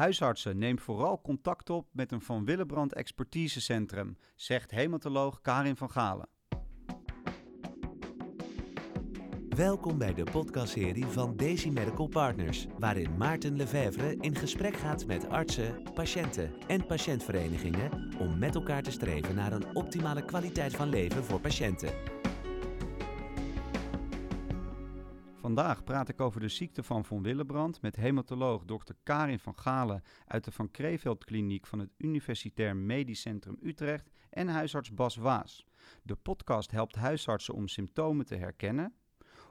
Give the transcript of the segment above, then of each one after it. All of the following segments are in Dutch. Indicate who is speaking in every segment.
Speaker 1: Huisartsen, neem vooral contact op met een Van Willebrand expertisecentrum, zegt hematoloog Karin van Galen.
Speaker 2: Welkom bij de podcastserie van Daisy Medical Partners, waarin Maarten Lefevre in gesprek gaat met artsen, patiënten en patiëntverenigingen om met elkaar te streven naar een optimale kwaliteit van leven voor patiënten.
Speaker 1: Vandaag praat ik over de ziekte van Von Willebrand met hematoloog Dr. Karin van Galen uit de Van Kreeveld Kliniek van het Universitair Medisch Centrum Utrecht en huisarts Bas Waas. De podcast helpt huisartsen om symptomen te herkennen,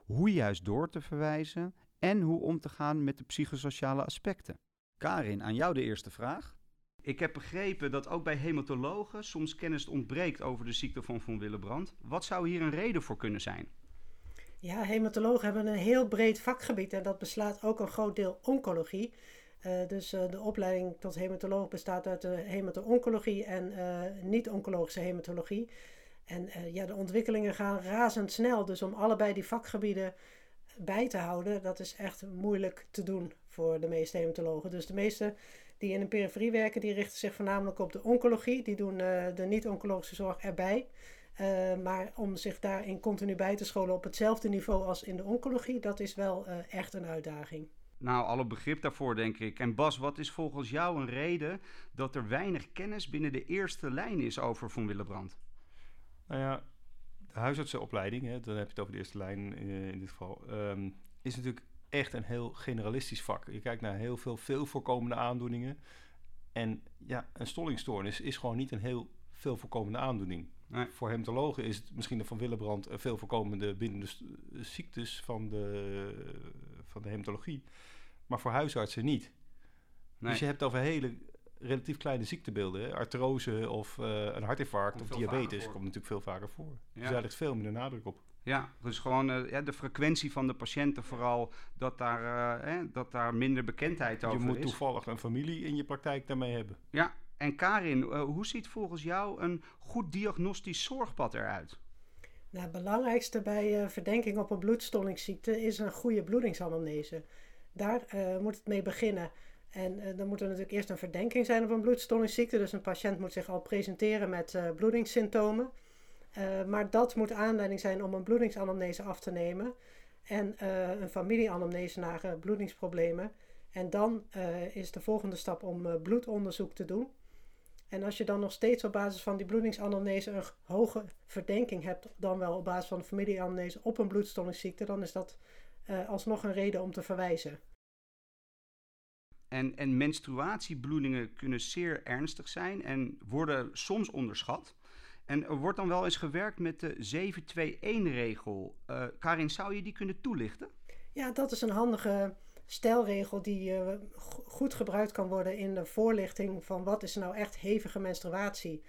Speaker 1: hoe juist door te verwijzen en hoe om te gaan met de psychosociale aspecten. Karin, aan jou de eerste vraag. Ik heb begrepen dat ook bij hematologen soms kennis ontbreekt over de ziekte van Von Willebrand. Wat zou hier een reden voor kunnen zijn?
Speaker 3: Ja, hematologen hebben een heel breed vakgebied en dat beslaat ook een groot deel oncologie. Uh, dus uh, de opleiding tot hematoloog bestaat uit de hemato-oncologie en niet-oncologische hematologie. En ja, de ontwikkelingen gaan razendsnel, dus om allebei die vakgebieden bij te houden, dat is echt moeilijk te doen voor de meeste hematologen. Dus de meeste die in een periferie werken, die richten zich voornamelijk op de oncologie. Die doen de niet-oncologische zorg erbij. Uh, maar om zich daarin continu bij te scholen op hetzelfde niveau als in de oncologie, dat is wel uh, echt een uitdaging.
Speaker 1: Nou, alle begrip daarvoor, denk ik. En Bas, wat is volgens jou een reden dat er weinig kennis binnen de eerste lijn is over Von Willebrand?
Speaker 4: Nou ja, de huisartsenopleiding, hè, dan heb je het over de eerste lijn uh, in dit geval, um, is natuurlijk echt een heel generalistisch vak. Je kijkt naar heel veel veel voorkomende aandoeningen. En ja, een stollingstoornis is gewoon niet een heel veel voorkomende aandoening. Nee. Voor hematologen is het misschien de van Willebrand een veel voorkomende binnen de ziektes van de, van de hematologie. Maar voor huisartsen niet. Nee. Dus je hebt over hele relatief kleine ziektebeelden. Hè? Artrose of uh, een hartinfarct of diabetes komt natuurlijk veel vaker voor. Ja. Dus daar ligt veel minder nadruk op.
Speaker 1: Ja, dus gewoon uh, ja, de frequentie van de patiënten vooral, dat daar, uh, dat daar minder bekendheid over
Speaker 4: is.
Speaker 1: Je
Speaker 4: moet toevallig een familie in je praktijk daarmee hebben.
Speaker 1: Ja, en Karin, uh, hoe ziet volgens jou een goed diagnostisch zorgpad eruit?
Speaker 3: Nou, het belangrijkste bij uh, verdenking op een bloedstollingsziekte is een goede bloedingsanamnese. Daar uh, moet het mee beginnen. En dan moet er natuurlijk eerst een verdenking zijn op een bloedstollingsziekte. Dus een patiënt moet zich al presenteren met bloedingssymptomen. maar dat moet aanleiding zijn om een bloedingsanamnese af te nemen. En een familieanamnese naar bloedingsproblemen. En dan is de volgende stap om bloedonderzoek te doen. En als je dan nog steeds op basis van die bloedingsanamnese een hoge verdenking hebt, dan wel op basis van de familieanamnese op een bloedstollingsziekte, dan is dat uh, alsnog een reden om te verwijzen.
Speaker 1: En, en menstruatiebloedingen kunnen zeer ernstig zijn en worden soms onderschat. En er wordt dan wel eens gewerkt met de 721-regel. Uh, eh, Karin, zou je die kunnen toelichten?
Speaker 3: Ja, dat is een handige stelregel die uh, goed gebruikt kan worden in de voorlichting van wat is nou echt hevige menstruatie.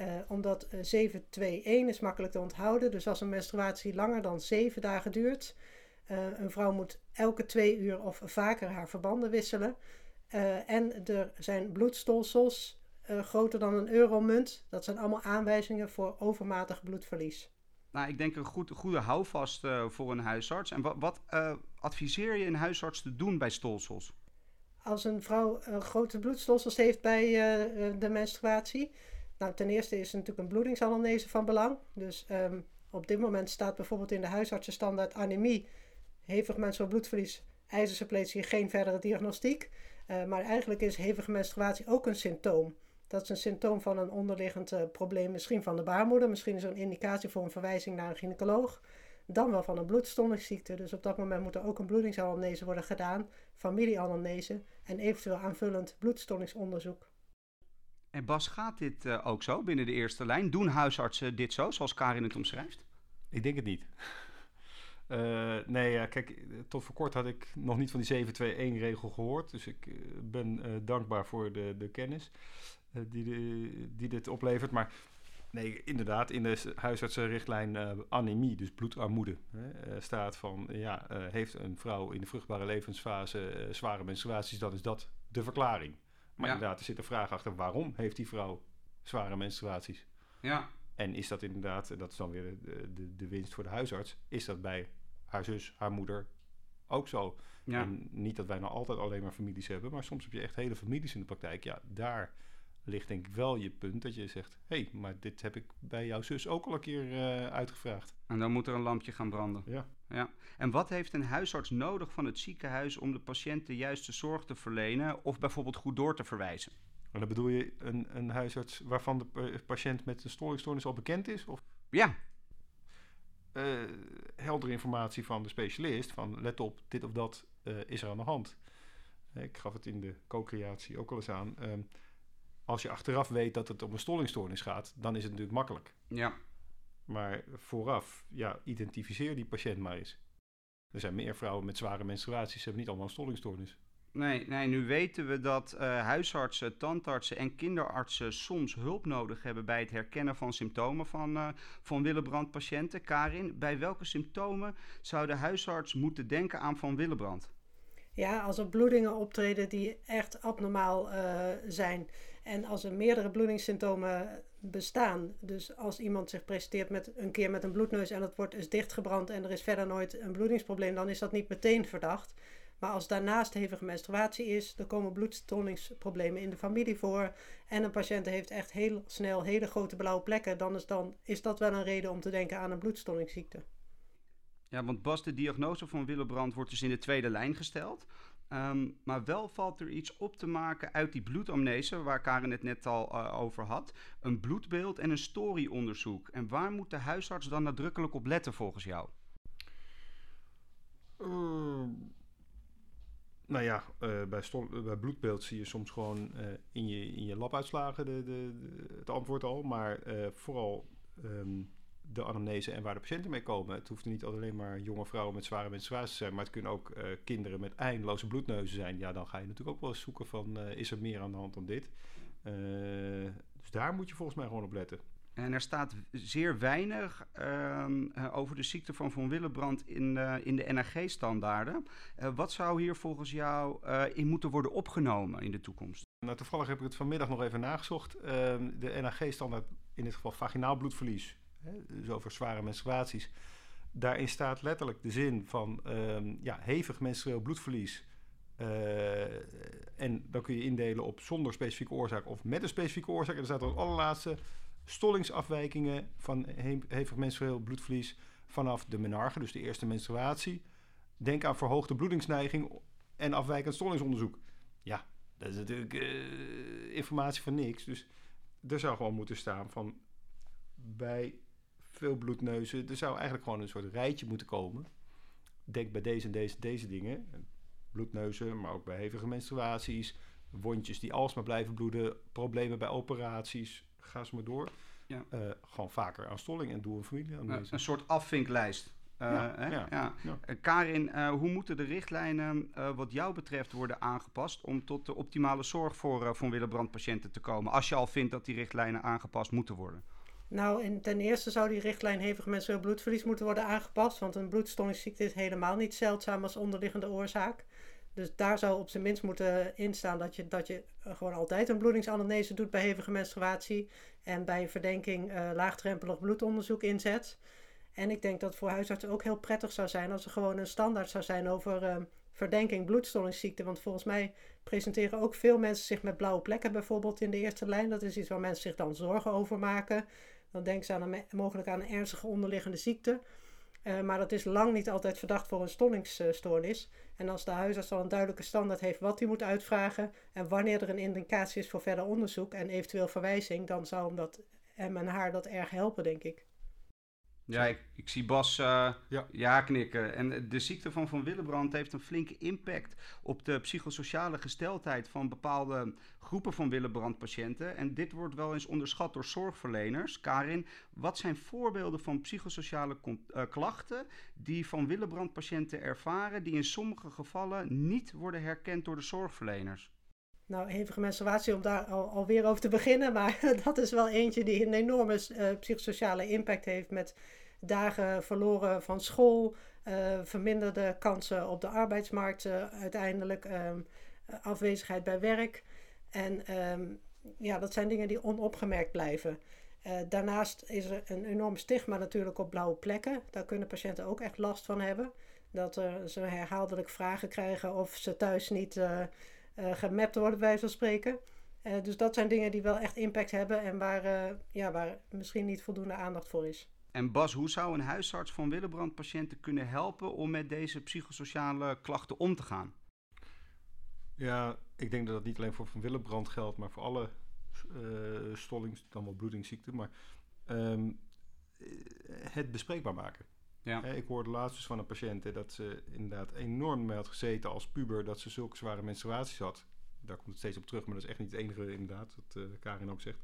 Speaker 3: Uh, omdat uh, 721 is makkelijk te onthouden. Dus als een menstruatie langer dan 7 dagen duurt, uh, een vrouw moet elke twee uur of vaker haar verbanden wisselen. en er zijn bloedstolsels groter dan een euromunt. Dat zijn allemaal aanwijzingen voor overmatig bloedverlies.
Speaker 1: Nou, ik denk een goed, goede houvast uh, voor een huisarts. En wat, wat uh, adviseer je een huisarts te doen bij stolsels?
Speaker 3: Als een vrouw grote bloedstolsels heeft bij de menstruatie. Nou, ten eerste is natuurlijk een bloedingsanamnese van belang. Dus um, op dit moment staat bijvoorbeeld in de huisartsenstandaard anemie, hevig menstruaal bloedverlies, ijzersuppletie geen verdere diagnostiek. maar eigenlijk is hevige menstruatie ook een symptoom. Dat is een symptoom van een onderliggend uh, probleem, misschien van de baarmoeder. Misschien is er een indicatie voor een verwijzing naar een gynaecoloog. Dan wel van een bloedstollingsziekte. Dus op dat moment moet er ook een bloedingsanamnese worden gedaan, familieanamnese en eventueel aanvullend bloedstollingsonderzoek.
Speaker 1: En Bas, gaat dit uh, ook zo binnen de eerste lijn? Doen huisartsen dit zo, zoals Karin het omschrijft?
Speaker 4: Ik denk het niet. Uh, nee, ja, kijk, tot voor kort had ik nog niet van die 7-2-1-regel gehoord. Dus ik ben uh, dankbaar voor de, de kennis. Eh, die, de, die dit oplevert. Maar nee, inderdaad, in de huisartsenrichtlijn uh, anemie, dus bloedarmoede, hè, staat van ja, uh, heeft een vrouw in de vruchtbare levensfase zware menstruaties, dan is dat de verklaring. Maar ja. inderdaad, er zit een vraag achter waarom heeft die vrouw zware menstruaties?
Speaker 1: Ja.
Speaker 4: En is dat inderdaad, en dat is dan weer de, de, de winst voor de huisarts, is dat bij haar zus, haar moeder ook zo?
Speaker 1: Ja.
Speaker 4: En niet dat wij nou altijd alleen maar families hebben, maar soms heb je echt hele families in de praktijk. Ja, daar ligt denk ik wel je punt dat je zegt: hé, hey, maar dit heb ik bij jouw zus ook al een keer eh, uitgevraagd.
Speaker 1: En dan moet er een lampje gaan branden.
Speaker 4: Ja.
Speaker 1: Ja. En wat heeft een huisarts nodig van het ziekenhuis om de patiënt de juiste zorg te verlenen of bijvoorbeeld goed door te verwijzen?
Speaker 4: En dan bedoel je een, een huisarts waarvan de pa- patiënt met een storingstoornis al bekend is? Of
Speaker 1: Ja,
Speaker 4: eh heldere informatie van de specialist van let op, dit of dat eh, is er aan de hand. Ik gaf het in de co-creatie ook al eens aan. Ehm, als je achteraf weet dat het om een storingstoornis gaat, dan is het natuurlijk makkelijk.
Speaker 1: ja.
Speaker 4: Maar vooraf, ja, identificeer die patiënt maar eens. Er zijn meer vrouwen met zware menstruaties, ze hebben niet allemaal een storingstoornis.
Speaker 1: Nee, nee, nu weten we dat eh, huisartsen, tandartsen en kinderartsen soms hulp nodig hebben bij het herkennen van symptomen van, eh van Willebrand patiënten. Karin, bij welke symptomen zou de huisarts moeten denken aan van Willebrand?
Speaker 3: Ja, als er bloedingen optreden die echt abnormaal eh, zijn. En als er meerdere bloedingssymptomen bestaan. Dus als iemand zich presenteert met een keer met een bloedneus en het wordt is dichtgebrand en er is verder nooit een bloedingsprobleem, dan is dat niet meteen verdacht. Maar als daarnaast hevige menstruatie is, er komen bloedstollingsproblemen in de familie voor. En een patiënt heeft echt heel snel hele grote blauwe plekken, dan is, dan, is dat wel een reden om te denken aan een bloedstollingsziekte.
Speaker 1: Ja, want Bas, de diagnose van Willebrand wordt dus in de tweede lijn gesteld. Ehm, maar wel valt er iets op te maken uit die bloedamnese, waar Karin het net al eh, over had. Een bloedbeeld en een storyonderzoek. En waar moet de huisarts dan nadrukkelijk op letten volgens jou?
Speaker 4: nou ja, eh, bij, bij bloedbeeld zie je soms gewoon eh, in, je, in je labuitslagen de, de, het antwoord al. Maar vooral ehm, de anamnese en waar de patiënten mee komen. Het hoeft niet alleen maar jonge vrouwen met zware menstruaties te zijn, maar het kunnen ook eh, kinderen met eindeloze bloedneuzen zijn. Ja, dan ga je natuurlijk ook wel eens zoeken van, eh, is er meer aan de hand dan dit? Eh, dus daar moet je volgens mij gewoon op letten.
Speaker 1: En er staat zeer weinig ehm, eh, over de ziekte van Von Willebrand in, in de NRG-standaarden. Eh, wat zou hier volgens jou in moeten worden opgenomen in de toekomst?
Speaker 4: Nou, toevallig heb ik het vanmiddag nog even nagezocht. Ehm, de NAG-standaard, in dit geval vaginaal bloedverlies, dus over zware menstruaties. Daarin staat letterlijk de zin van ehm, ja, hevig menstrueel bloedverlies. Eh, en dan kun je indelen op zonder specifieke oorzaak of met een specifieke oorzaak. En dan staat er als allerlaatste stollingsafwijkingen van he- hevig menstrueel bloedverlies vanaf de menarche, dus de eerste menstruatie. Denk aan verhoogde bloedingsneiging en afwijkend stollingsonderzoek. Ja, dat is natuurlijk eh, informatie van niks. Dus er zou gewoon moeten staan van bij veel bloedneuzen, er zou eigenlijk gewoon een soort rijtje moeten komen. Denk bij deze en deze, deze dingen. Bloedneuzen, maar ook bij hevige menstruaties, wondjes die alsmaar blijven bloeden, problemen bij operaties, ga eens maar door.
Speaker 1: Ja.
Speaker 4: Eh, gewoon vaker aan stolling en doe een familie
Speaker 1: een soort afvinklijst. Eh,
Speaker 4: Ja,
Speaker 1: hè?
Speaker 4: ja.
Speaker 1: Eh, Karin, hoe moeten de richtlijnen wat jou betreft worden aangepast om tot de optimale zorg voor Von Willebrand patiënten te komen? Als je al vindt dat die richtlijnen aangepast moeten worden.
Speaker 3: Nou, en ten eerste zou die richtlijn hevig menstrueel bloedverlies moeten worden aangepast, want een bloedstollingsziekte is helemaal niet zeldzaam als onderliggende oorzaak. Dus daar zou op zijn minst moeten instaan dat je, dat je gewoon altijd een bloedingsanamnese doet bij hevige menstruatie en bij verdenking eh, laagdrempelig bloedonderzoek inzet. En ik denk dat het voor huisartsen ook heel prettig zou zijn als er gewoon een standaard zou zijn over eh, verdenking bloedstollingsziekte. Want volgens mij presenteren ook veel mensen zich met blauwe plekken bijvoorbeeld in de eerste lijn. Dat is iets waar mensen zich dan zorgen over maken. Dan denken ze aan een, mogelijk aan een ernstige onderliggende ziekte. Eh, maar dat is lang niet altijd verdacht voor een stollingsstoornis. En als de huisarts al een duidelijke standaard heeft wat hij moet uitvragen en wanneer er een indicatie is voor verder onderzoek en eventueel verwijzing, dan zou hem dat hem en haar dat erg helpen, denk ik.
Speaker 1: Ja, ik, ik zie Bas eh,
Speaker 4: Ja.
Speaker 1: ja. knikken. En de ziekte van Van Willebrand heeft een flinke impact op de psychosociale gesteldheid van bepaalde groepen van Willebrand-patiënten. En dit wordt wel eens onderschat door zorgverleners. Karin, wat zijn voorbeelden van psychosociale eh, klachten die van Willebrand-patiënten ervaren, die in sommige gevallen niet worden herkend door de zorgverleners?
Speaker 3: Nou, hevige menstruatie om daar al, alweer over te beginnen, maar dat is wel eentje die een enorme eh, psychosociale impact heeft met dagen verloren van school, eh, verminderde kansen op de arbeidsmarkt, eh, uiteindelijk ehm, afwezigheid bij werk. En ehm, ja, dat zijn dingen die onopgemerkt blijven. Daarnaast is er een enorm stigma natuurlijk op blauwe plekken. Daar kunnen patiënten ook echt last van hebben. Dat ze herhaaldelijk vragen krijgen of ze thuis niet gemapt worden, bij van spreken. dus dat zijn dingen die wel echt impact hebben en waar, ja, waar misschien niet voldoende aandacht voor is.
Speaker 1: En Bas, hoe zou een huisarts van Willebrand patiënten kunnen helpen om met deze psychosociale klachten om te gaan?
Speaker 4: Ja, ik denk dat dat niet alleen voor Van Willebrand geldt, maar voor alle uh, stollings, dan wel bloedingsziekten. Maar ehm, het bespreekbaar maken. Ja. ik hoorde laatst dus van een patiënt dat ze inderdaad enorm mee had gezeten als puber, dat ze zulke zware menstruaties had. Daar komt het steeds op terug, maar dat is echt niet het enige inderdaad, wat uh, Karin ook zegt.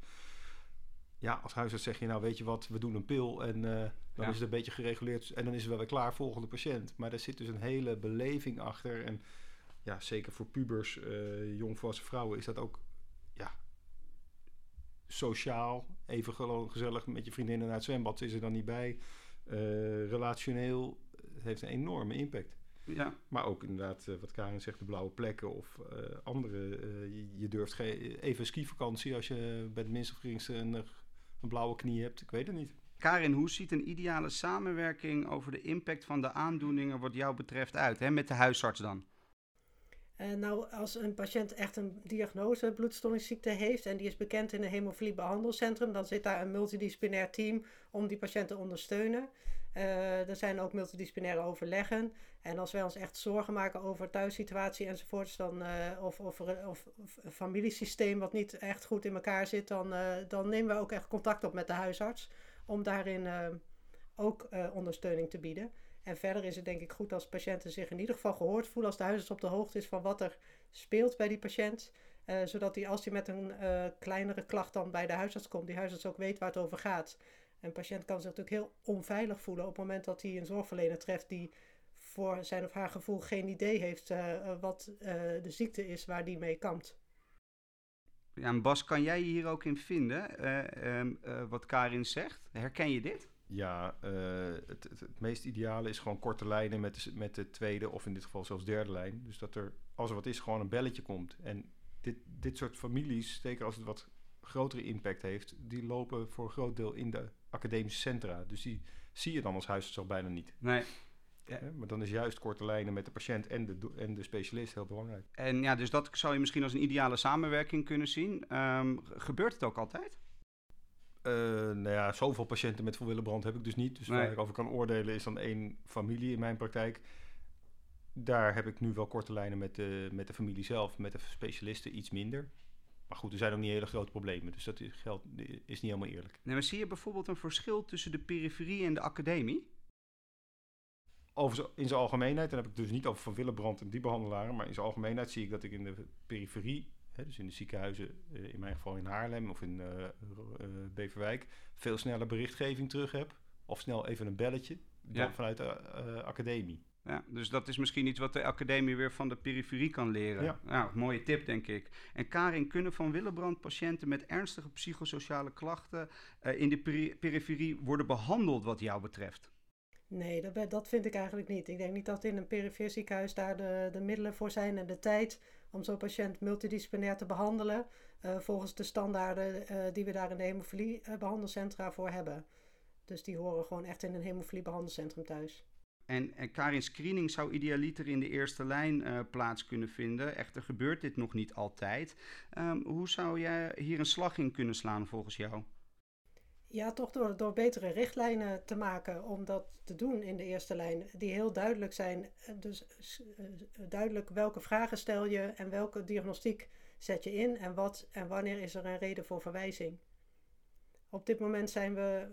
Speaker 4: Ja, als huisarts zeg je nou, weet je wat, we doen een pil en uh, dan is het een beetje gereguleerd en dan is het wel weer klaar, volgende patiënt. Maar er zit dus een hele beleving achter en ja, zeker voor pubers, uh, jongvolwassen vrouwen is dat ook ja, sociaal, even gewoon gezellig met je vriendinnen naar het zwembad is er dan niet bij. Uh, relationeel heeft een enorme impact. Ja. Maar ook inderdaad, uh, wat Karin zegt, de blauwe plekken of uh, andere. Je, je, durft even skivakantie als je bij het minste of geringste een, een blauwe knie hebt. Ik weet het niet.
Speaker 1: Karin, hoe ziet een ideale samenwerking over de impact van de aandoeningen wat jou betreft uit? Hè? Met de huisarts dan?
Speaker 3: Uh, nou, als een patiënt echt een diagnose bloedstollingsziekte heeft en die is bekend in een hemofilie behandelcentrum, dan zit daar een multidisciplinair team om die patiënt te ondersteunen. Uh, er zijn ook multidisciplinaire overleggen. En als wij ons echt zorgen maken over thuissituatie enzovoorts, dan, uh, of, of, of, een familiesysteem wat niet echt goed in elkaar zit, dan, dan nemen we ook echt contact op met de huisarts om daarin ook ondersteuning te bieden. En verder is het denk ik goed als patiënten zich in ieder geval gehoord voelen als de huisarts op de hoogte is van wat er speelt bij die patiënt. Uh, zodat hij als hij met een uh, kleinere klacht dan bij de huisarts komt, die huisarts ook weet waar het over gaat. Een patiënt kan zich natuurlijk heel onveilig voelen op het moment dat hij een zorgverlener treft die voor zijn of haar gevoel geen idee heeft uh, wat de ziekte is waar die mee kampt.
Speaker 1: Ja, en Bas, kan jij je hier ook in vinden, ehm, wat Karin zegt? Herken je dit?
Speaker 4: Ja, uh, het, het, het, meest ideale is gewoon korte lijnen met de, met de tweede of in dit geval zelfs derde lijn. Dus dat er, als er wat is, gewoon een belletje komt. En dit, dit soort families, zeker als het wat grotere impact heeft, die lopen voor een groot deel in de academische centra. Dus die zie je dan als huisarts al bijna niet. Nee. Ja. maar dan is juist korte lijnen met de patiënt en de, en de specialist heel belangrijk.
Speaker 1: En ja, dus dat zou je misschien als een ideale samenwerking kunnen zien. Um, gebeurt het ook altijd?
Speaker 4: Uh, nou ja, zoveel patiënten met Van heb ik dus niet. Dus waar ik over kan oordelen is dan één familie in mijn praktijk. Daar heb ik nu wel korte lijnen met de, met de familie zelf, met de specialisten iets minder. Maar goed, er zijn ook niet hele grote problemen. Dus dat is, geldt, is niet helemaal eerlijk.
Speaker 1: Nee, maar zie je bijvoorbeeld een verschil tussen de periferie en de academie?
Speaker 4: Over in zijn algemeenheid, dan heb ik het dus niet over Van Willebrand en die behandelaren. Maar in zijn algemeenheid zie ik dat ik in de periferie dus in de ziekenhuizen, eh, in mijn geval in Haarlem of in uh, Beverwijk, veel sneller berichtgeving terug heb. Of snel even een belletje dan vanuit de academie.
Speaker 1: Ja, dus dat is misschien iets wat de academie weer van de periferie kan leren. Ja. Nou, mooie tip, denk ik. En Karin, kunnen van Willebrand patiënten met ernstige psychosociale klachten in de periferie worden behandeld wat jou betreft?
Speaker 3: Nee, dat, dat vind ik eigenlijk niet. Ik denk niet dat in een perifere ziekenhuis daar de, de middelen voor zijn en de tijd om zo'n patiënt multidisciplinair te behandelen. Uh, volgens de standaarden uh, die we daar in de hemofilie-behandelcentra uh, voor hebben. Dus die horen gewoon echt in een hemofilie-behandelcentrum thuis.
Speaker 1: En, en Karin, screening zou idealiter in de eerste lijn plaats kunnen vinden. Echter gebeurt dit nog niet altijd. Um, hoe zou jij hier een slag in kunnen slaan volgens jou?
Speaker 3: Ja, toch door, door betere richtlijnen te maken om dat te doen in de eerste lijn. Die heel duidelijk zijn. Eh, dus eh, duidelijk welke vragen stel je en welke diagnostiek zet je in en wat en wanneer is er een reden voor verwijzing. Op dit moment zijn we.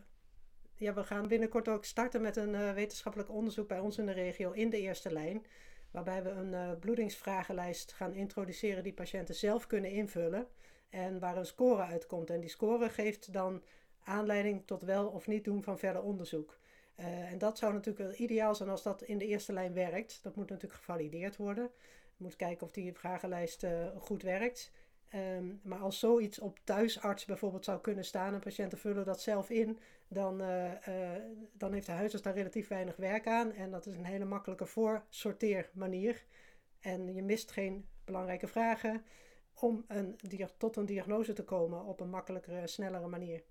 Speaker 3: Ja, we gaan binnenkort ook starten met een wetenschappelijk onderzoek bij ons in de regio in de eerste lijn. Waarbij we een bloedingsvragenlijst gaan introduceren die patiënten zelf kunnen invullen. En waar een score uitkomt. En die score geeft dan aanleiding tot wel of niet doen van verder onderzoek. Uh, en dat zou natuurlijk ideaal zijn als dat in de eerste lijn werkt. Dat moet natuurlijk gevalideerd worden. Je moet kijken of die vragenlijst uh, goed werkt. Um, maar als zoiets op thuisarts bijvoorbeeld zou kunnen staan en patiënten vullen dat zelf in, dan, uh, dan heeft de huisarts daar relatief weinig werk aan. En dat is een hele makkelijke voorsorteermanier. En je mist geen belangrijke vragen om een, tot een diagnose te komen op een makkelijkere, snellere manier.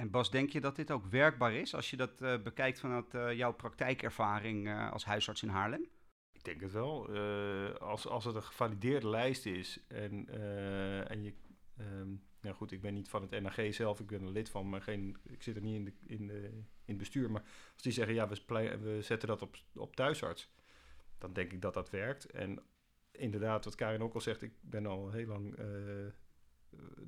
Speaker 1: En Bas, denk je dat dit ook werkbaar is als je dat uh, bekijkt vanuit uh, jouw praktijkervaring uh, als huisarts in Haarlem?
Speaker 4: Ik denk het wel. als, als het een gevalideerde lijst is en, en je. Um, nou goed, ik ben niet van het NAG zelf, ik ben er lid van, maar geen, ik zit er niet in, de, in, de, in het bestuur. Maar als die zeggen, ja, we, we zetten dat op, op thuisarts, dan denk ik dat dat werkt. En inderdaad, wat Karin ook al zegt, ik ben al heel lang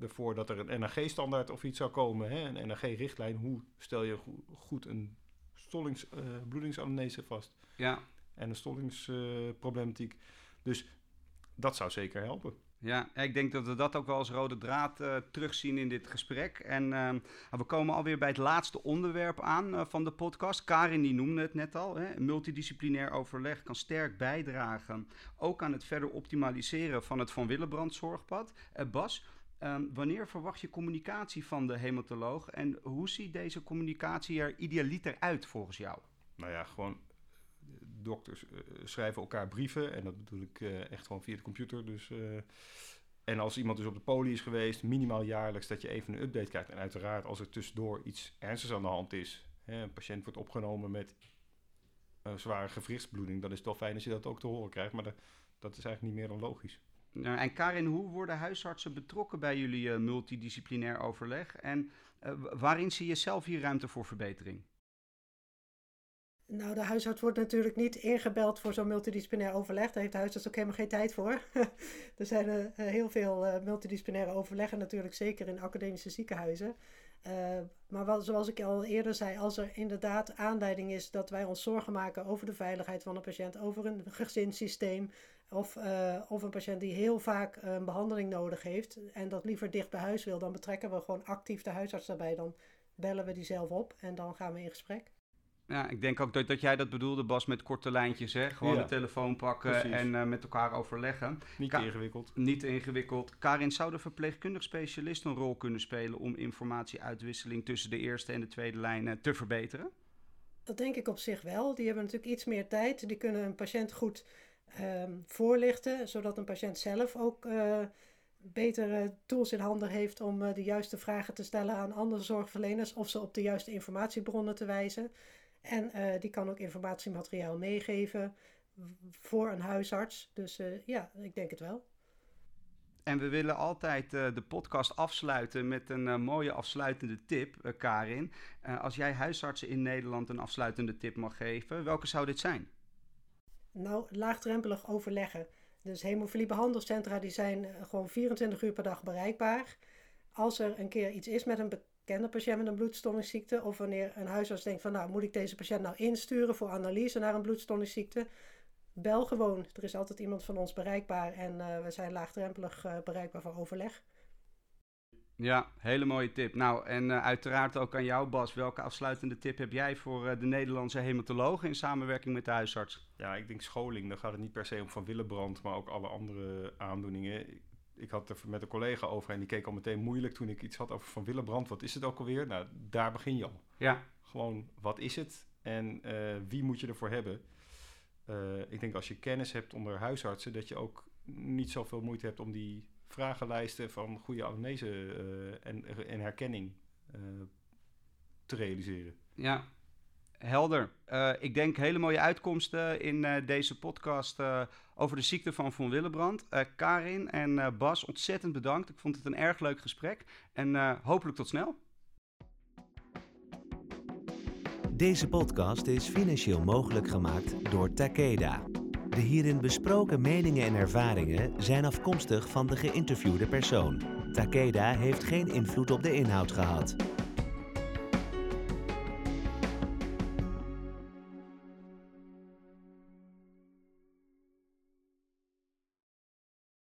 Speaker 4: ervoor dat er een NAG-standaard of iets zou komen, hè, een NAG-richtlijn. Hoe stel je goed een stollings, uh, bloedingsanamnese vast?
Speaker 1: Ja.
Speaker 4: En een stollingsproblematiek. Uh, dus dat zou zeker helpen.
Speaker 1: Ja, ik denk dat we dat ook wel als rode draad uh, terugzien in dit gesprek. En uh, we komen alweer bij het laatste onderwerp aan uh, van de podcast. Karin die noemde het net al. Hè. Multidisciplinair overleg kan sterk bijdragen. Ook aan het verder optimaliseren van het Van Willebrand zorgpad. Bas, Um, wanneer verwacht je communicatie van de hematoloog en hoe ziet deze communicatie er idealiter uit volgens jou?
Speaker 4: Nou ja, gewoon dokters uh, schrijven elkaar brieven en dat bedoel ik uh, echt gewoon via de computer. Dus, en als iemand dus op de poli is geweest, minimaal jaarlijks dat je even een update krijgt. En uiteraard als er tussendoor iets ernstigs aan de hand is, hè, een patiënt wordt opgenomen met zware gewrichtsbloeding, dan is het wel fijn als je dat ook te horen krijgt. Maar dat is eigenlijk niet meer dan logisch.
Speaker 1: Nou, en Karin, hoe worden huisartsen betrokken bij jullie uh, multidisciplinair overleg? En uh, waarin zie je zelf hier ruimte voor verbetering?
Speaker 3: Nou, de huisarts wordt natuurlijk niet ingebeld voor zo'n multidisciplinair overleg. Daar heeft de huisarts ook helemaal geen tijd voor. er zijn uh, heel veel multidisciplinaire overleggen natuurlijk, zeker in academische ziekenhuizen. Maar wel, zoals ik al eerder zei, als er inderdaad aanleiding is dat wij ons zorgen maken over de veiligheid van een patiënt, over een gezinssysteem, of, uh, of een patiënt die heel vaak een behandeling nodig heeft en dat liever dicht bij huis wil, dan betrekken we gewoon actief de huisarts daarbij. Dan bellen we die zelf op en dan gaan we in gesprek.
Speaker 1: Ja, ik denk ook dat, dat jij dat bedoelde, Bas, met korte lijntjes. Hè? Gewoon de telefoon pakken Precies. en uh, met elkaar overleggen.
Speaker 4: Niet Ka ingewikkeld.
Speaker 1: Niet ingewikkeld. Karin, zou de verpleegkundig specialist een rol kunnen spelen om informatieuitwisseling tussen de eerste en de tweede lijn te verbeteren?
Speaker 3: Dat denk ik op zich wel. Die hebben natuurlijk iets meer tijd. Die kunnen een patiënt goed um, voorlichten, zodat een patiënt zelf ook uh, betere tools in handen heeft om uh, de juiste vragen te stellen aan andere zorgverleners of ze op de juiste informatiebronnen te wijzen. En uh, die kan ook informatiemateriaal meegeven voor een huisarts. Dus ja, ik denk het wel.
Speaker 1: En we willen altijd de podcast afsluiten met een mooie afsluitende tip, Karin. als jij huisartsen in Nederland een afsluitende tip mag geven, welke zou dit zijn?
Speaker 3: Nou, laagdrempelig overleggen. Dus hemofiliebehandelcentra die zijn eh, gewoon 24 uur per dag bereikbaar. Als er een keer iets is met een bekende patiënt met een bloedstollingsziekte, of wanneer een huisarts denkt van nou moet ik deze patiënt nou insturen voor analyse naar een bloedstollingsziekte, bel gewoon. Er is altijd iemand van ons bereikbaar en uh, we zijn laagdrempelig uh, bereikbaar voor overleg.
Speaker 1: Ja, hele mooie tip. Nou, en uh, uiteraard ook aan jou, Bas. Welke afsluitende tip heb jij voor uh, de Nederlandse hematologen in samenwerking met de huisarts?
Speaker 4: Ja, ik denk scholing. Dan gaat het niet per se om Van Willebrand, maar ook alle andere aandoeningen. Ik, ik had er met een collega over en die keek al meteen moeilijk toen ik iets had over Van Willebrand. Wat is het ook alweer? Nou, daar begin je al.
Speaker 1: Ja.
Speaker 4: Gewoon, wat is het en uh, wie moet je ervoor hebben? ik denk als je kennis hebt onder huisartsen, dat je ook niet zoveel moeite hebt om die vragenlijsten van goede anamnese uh, en, en herkenning uh, te realiseren.
Speaker 1: Ja, helder. Uh, ik denk hele mooie uitkomsten in deze podcast over de ziekte van Von Willebrand. Karin en Bas, ontzettend bedankt. Ik vond het een erg leuk gesprek en hopelijk tot snel.
Speaker 2: Deze podcast is financieel mogelijk gemaakt door Takeda. De hierin besproken meningen en ervaringen zijn afkomstig van de geïnterviewde persoon. Takeda heeft geen invloed op de inhoud gehad.